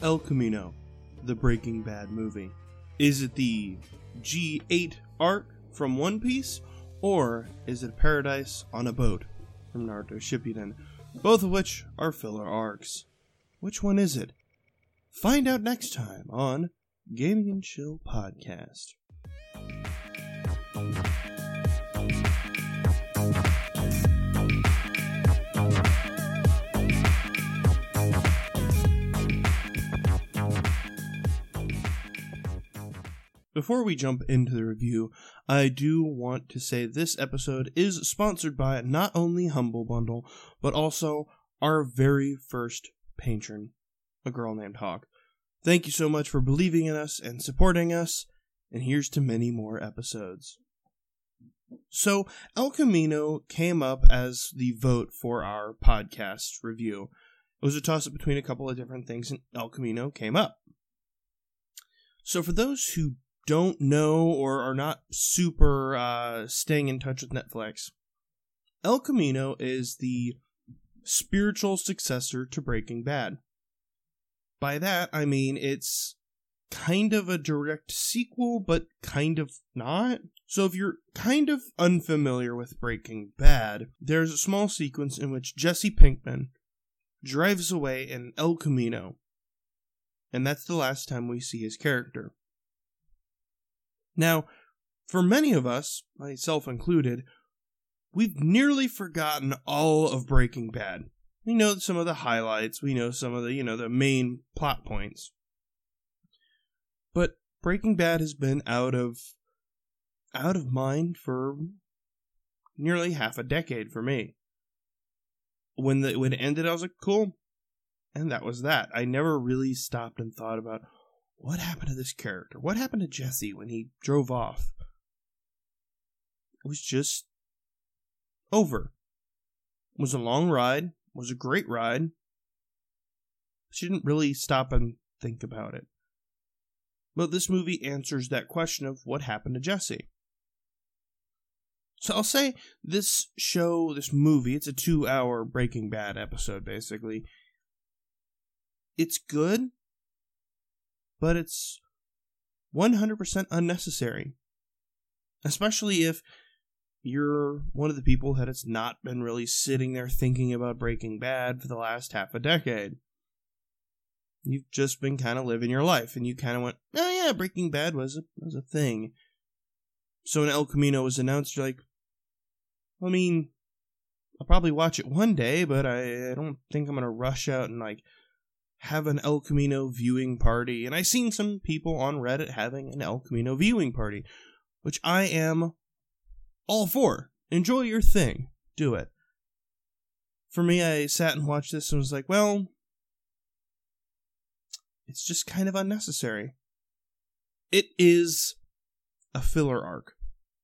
El Camino, the Breaking Bad movie. Is it the G8 arc from One Piece, or is it Paradise on a Boat from Naruto Shippuden? Both of which are filler arcs. Which one is it? Find out next time on Gaming and Chill Podcast. Before we jump into the review, I do want to say this episode is sponsored by not only Humble Bundle, but also our very first patron, a girl named Hawk. Thank you so much for believing in us and supporting us, and here's to many more episodes. So, El Camino came up as the vote for our podcast review. It was a toss up between a couple of different things, and El Camino came up. So, for those who don't know or are not super uh, staying in touch with Netflix, El Camino is the spiritual successor to Breaking Bad. By that, I mean it's kind of a direct sequel, but kind of not. So, if you're kind of unfamiliar with Breaking Bad, there's a small sequence in which Jesse Pinkman drives away in El Camino, and that's the last time we see his character. Now, for many of us, myself included, we've nearly forgotten all of Breaking Bad. We know some of the highlights, we know some of the, you know, the main plot points. But Breaking Bad has been out of out of mind for nearly half a decade for me. When the when it ended, I was like, cool. And that was that. I never really stopped and thought about what happened to this character? What happened to Jesse when he drove off? It was just over. It was a long ride, it was a great ride. She didn't really stop and think about it. But this movie answers that question of what happened to Jesse. So I'll say this show, this movie, it's a two hour Breaking Bad episode basically. It's good, but it's 100% unnecessary. Especially if you're one of the people that has not been really sitting there thinking about Breaking Bad for the last half a decade. You've just been kind of living your life, and you kind of went, "Oh yeah, Breaking Bad was a was a thing." So when El Camino was announced, you're like, I mean, I'll probably watch it one day, but I, I don't think I'm gonna rush out and like have an El Camino viewing party. And I've seen some people on Reddit having an El Camino viewing party, which I am all for. Enjoy your thing. Do it. For me, I sat and watched this and was like, well, it's just kind of unnecessary. It is a filler arc.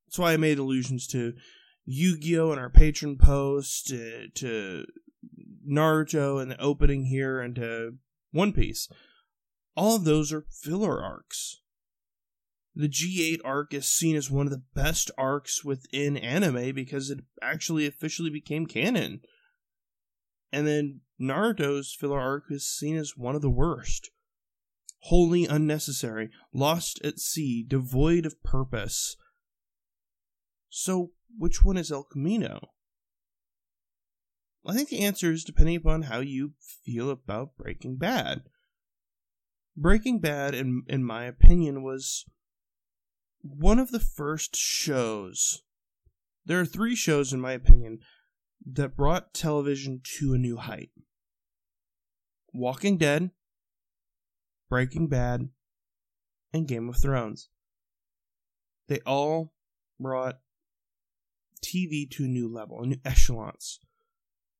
That's why I made allusions to Yu Gi Oh! in our patron post, to, to Naruto and the opening here, and to one Piece. All of those are filler arcs. The G8 arc is seen as one of the best arcs within anime because it actually officially became canon. And then Naruto's filler arc is seen as one of the worst. Wholly unnecessary, lost at sea, devoid of purpose. So, which one is El Camino? I think the answer is depending upon how you feel about Breaking Bad. Breaking Bad, in in my opinion, was one of the first shows. There are three shows, in my opinion, that brought television to a new height. Walking Dead, Breaking Bad, and Game of Thrones. They all brought TV to a new level, a new echelons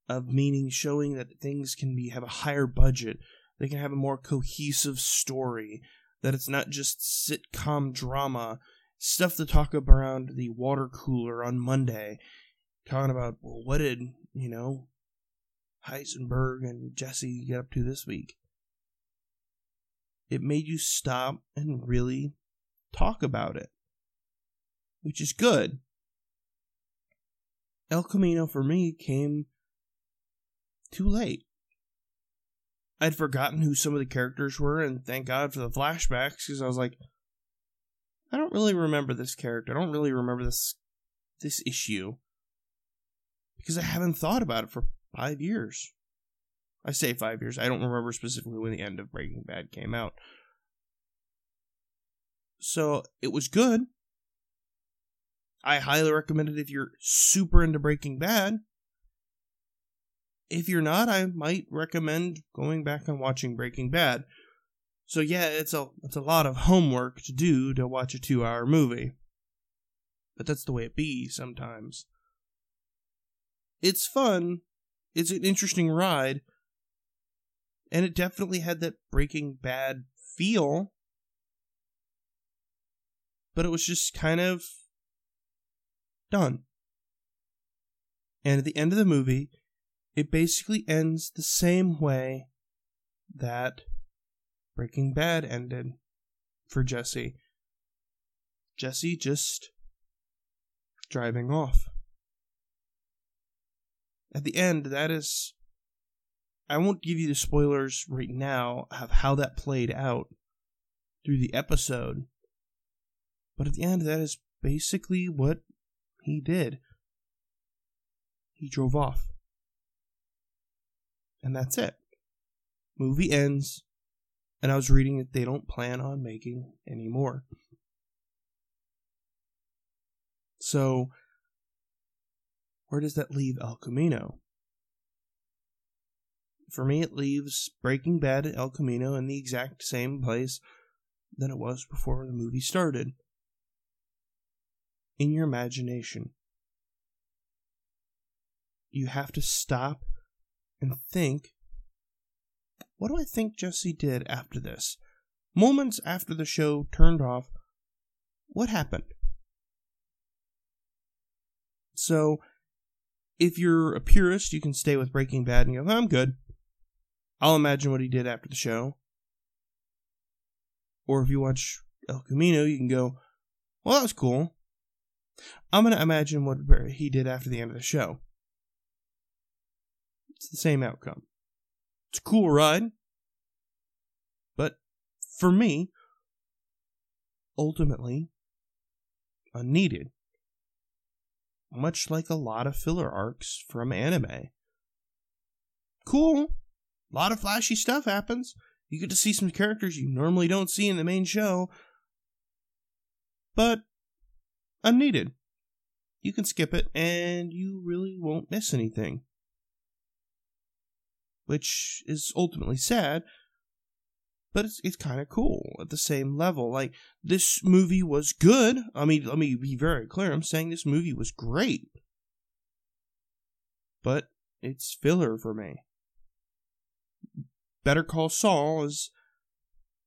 of meaning showing that things can be have a higher budget they can have a more cohesive story that it's not just sitcom drama stuff to talk about around the water cooler on monday talking about well what did you know heisenberg and jesse get up to this week? It made you stop and really talk about it which is good. El camino for me came too late. I'd forgotten who some of the characters were, and thank God for the flashbacks because I was like, I don't really remember this character. I don't really remember this this issue because I haven't thought about it for five years. I say five years. I don't remember specifically when the end of Breaking Bad came out. So it was good. I highly recommend it if you're super into Breaking Bad. If you're not, I might recommend going back and watching Breaking Bad. So yeah, it's a it's a lot of homework to do to watch a 2-hour movie. But that's the way it be sometimes. It's fun. It's an interesting ride. And it definitely had that Breaking Bad feel. But it was just kind of done. And at the end of the movie, it basically ends the same way that Breaking Bad ended for Jesse. Jesse just driving off. At the end, that is. I won't give you the spoilers right now of how that played out through the episode. But at the end, that is basically what he did. He drove off. And that's it. Movie ends, and I was reading that they don't plan on making any more. So, where does that leave El Camino? For me, it leaves Breaking Bad and El Camino in the exact same place than it was before the movie started. In your imagination. You have to stop and think what do I think Jesse did after this? Moments after the show turned off, what happened? So, if you're a purist, you can stay with Breaking Bad and go, I'm good. I'll imagine what he did after the show. Or if you watch El Camino, you can go, well, that was cool. I'm going to imagine what he did after the end of the show. It's the same outcome. It's a cool ride. But for me, ultimately, unneeded much like a lot of filler arcs from anime. Cool. A lot of flashy stuff happens. You get to see some characters you normally don't see in the main show. But unneeded. You can skip it and you really won't miss anything. Which is ultimately sad but it's it's kind of cool at the same level. Like this movie was good. I mean, let me be very clear. I'm saying this movie was great, but it's filler for me. Better Call Saul is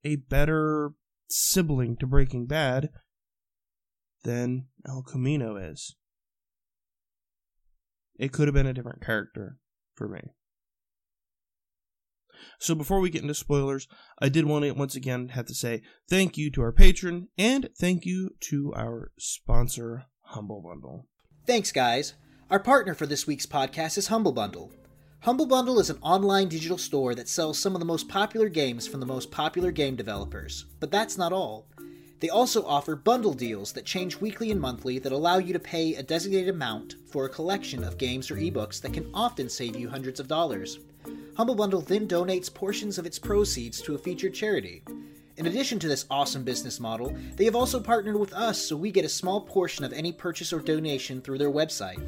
a better sibling to Breaking Bad than El Camino is. It could have been a different character for me. So before we get into spoilers, I did want to once again have to say thank you to our patron and thank you to our sponsor, Humble Bundle. Thanks, guys. Our partner for this week's podcast is Humble Bundle. Humble Bundle is an online digital store that sells some of the most popular games from the most popular game developers. But that's not all. They also offer bundle deals that change weekly and monthly that allow you to pay a designated amount for a collection of games or ebooks that can often save you hundreds of dollars. Humble Bundle then donates portions of its proceeds to a featured charity. In addition to this awesome business model, they have also partnered with us so we get a small portion of any purchase or donation through their website.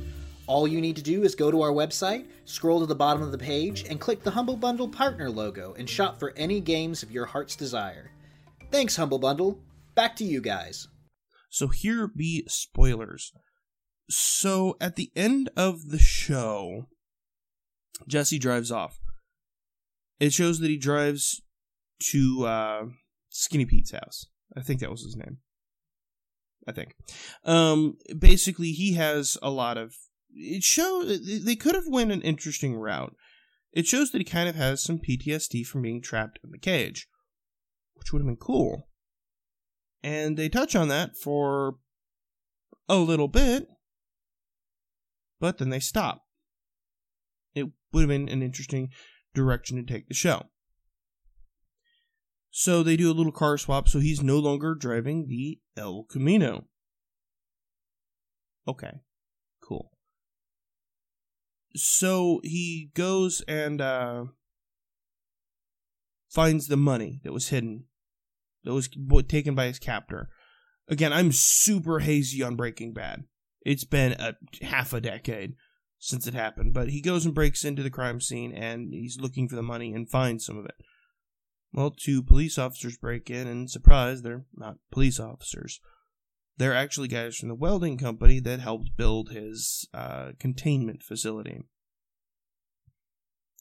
All you need to do is go to our website, scroll to the bottom of the page, and click the Humble Bundle partner logo and shop for any games of your heart's desire. Thanks, Humble Bundle. Back to you guys. So here be spoilers. So at the end of the show, Jesse drives off. It shows that he drives to uh, Skinny Pete's house. I think that was his name. I think. Um, basically, he has a lot of. It shows they could have went an interesting route. It shows that he kind of has some PTSD from being trapped in the cage, which would have been cool. And they touch on that for a little bit, but then they stop. It would have been an interesting direction to take the show. So they do a little car swap, so he's no longer driving the El Camino. Okay, cool. So he goes and uh, finds the money that was hidden, that was taken by his captor. Again, I'm super hazy on Breaking Bad. It's been a half a decade since it happened, but he goes and breaks into the crime scene and he's looking for the money and finds some of it. Well, two police officers break in and surprise, they're not police officers. They're actually guys from the welding company that helped build his uh, containment facility.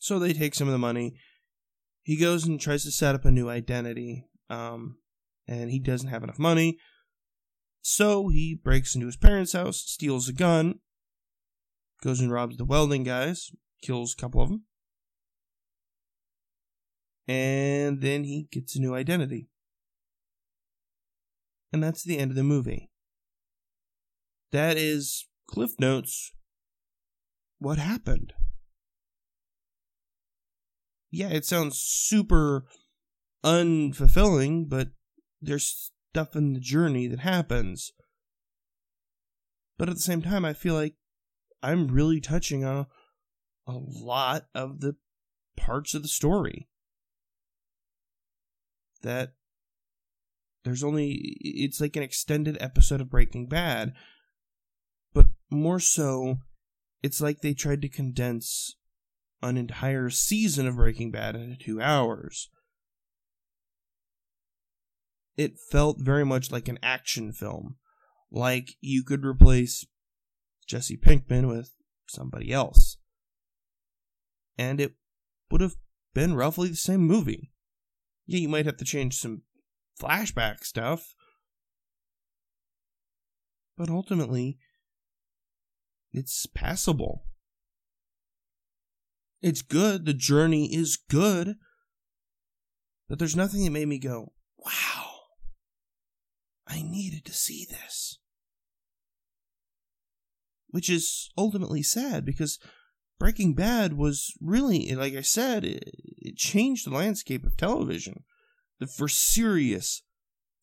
So they take some of the money. He goes and tries to set up a new identity, um, and he doesn't have enough money. So he breaks into his parents' house, steals a gun, goes and robs the welding guys, kills a couple of them, and then he gets a new identity. And that's the end of the movie. That is Cliff Notes. What happened? Yeah, it sounds super unfulfilling, but there's stuff in the journey that happens. But at the same time, I feel like I'm really touching on a lot of the parts of the story that there's only it's like an extended episode of Breaking Bad, but more so it's like they tried to condense an entire season of Breaking Bad into 2 hours. It felt very much like an action film, like you could replace Jesse Pinkman with somebody else. And it would have been roughly the same movie. Yeah, you might have to change some flashback stuff. But ultimately, it's passable. It's good. The journey is good. But there's nothing that made me go, wow, I needed to see this. Which is ultimately sad because Breaking Bad was really, like I said, it, it changed the landscape of television. The, for serious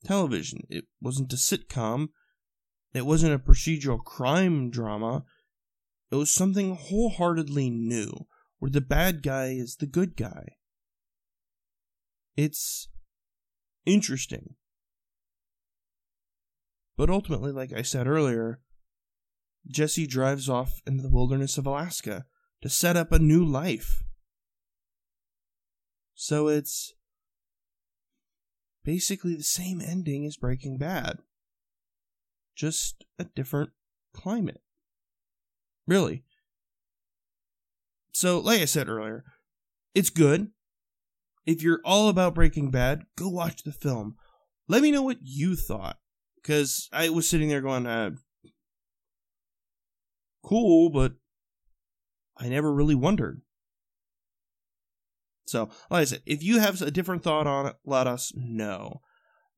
television, it wasn't a sitcom. It wasn't a procedural crime drama. It was something wholeheartedly new, where the bad guy is the good guy. It's interesting. But ultimately, like I said earlier, Jesse drives off into the wilderness of Alaska to set up a new life. So it's basically the same ending as Breaking Bad, just a different climate. Really. So, like I said earlier, it's good. If you're all about Breaking Bad, go watch the film. Let me know what you thought. Because I was sitting there going, uh, cool, but I never really wondered. So, like I said, if you have a different thought on it, let us know.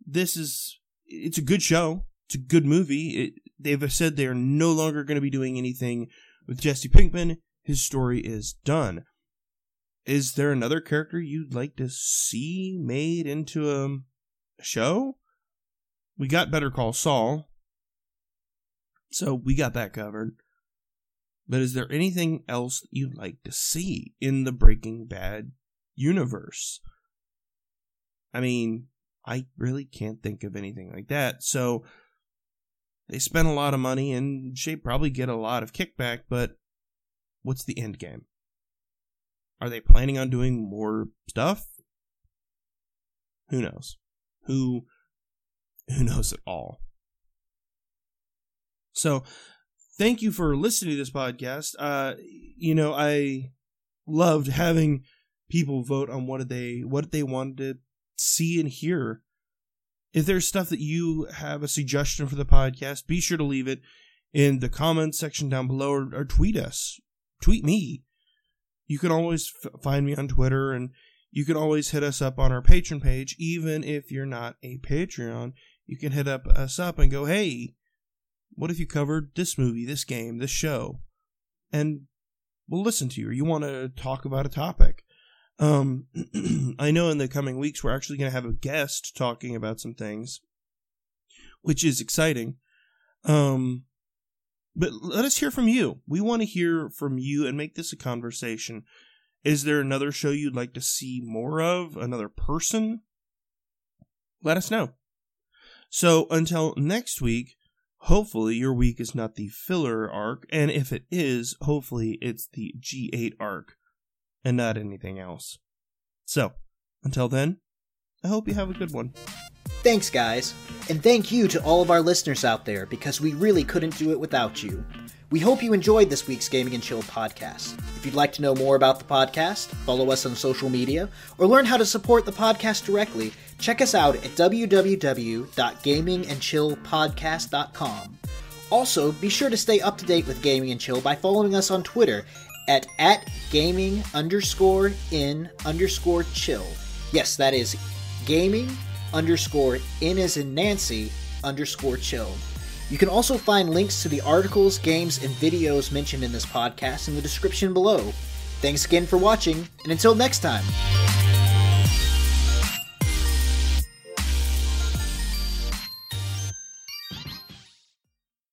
This is, it's a good show. It's a good movie. It, they've said they are no longer going to be doing anything with Jesse Pinkman. His story is done. Is there another character you'd like to see made into a, a show? We got Better Call Saul. So we got that covered. But is there anything else you'd like to see in the Breaking Bad universe? I mean, I really can't think of anything like that. So they spent a lot of money and they probably get a lot of kickback, but what's the end game? Are they planning on doing more stuff? Who knows? Who who knows at all? So thank you for listening to this podcast. Uh, you know, I loved having people vote on what they what they wanted to see and hear. If there's stuff that you have a suggestion for the podcast, be sure to leave it in the comments section down below or, or tweet us. Tweet me. You can always f- find me on Twitter and you can always hit us up on our Patreon page. Even if you're not a Patreon, you can hit up us up and go, hey, what if you covered this movie, this game, this show? And we'll listen to you, or you want to talk about a topic. Um, I know in the coming weeks we're actually going to have a guest talking about some things, which is exciting. Um, but let us hear from you. We want to hear from you and make this a conversation. Is there another show you'd like to see more of? Another person? Let us know. So until next week, hopefully your week is not the filler arc, and if it is, hopefully it's the G8 arc and not anything else. So, until then, I hope you have a good one. Thanks, guys. And thank you to all of our listeners out there because we really couldn't do it without you. We hope you enjoyed this week's Gaming and Chill podcast. If you'd like to know more about the podcast, follow us on social media, or learn how to support the podcast directly, check us out at www.gamingandchillpodcast.com. Also, be sure to stay up to date with Gaming and Chill by following us on Twitter at, at gaming underscore in underscore chill. Yes, that is gaming underscore in as in Nancy underscore chill. You can also find links to the articles, games, and videos mentioned in this podcast in the description below. Thanks again for watching, and until next time.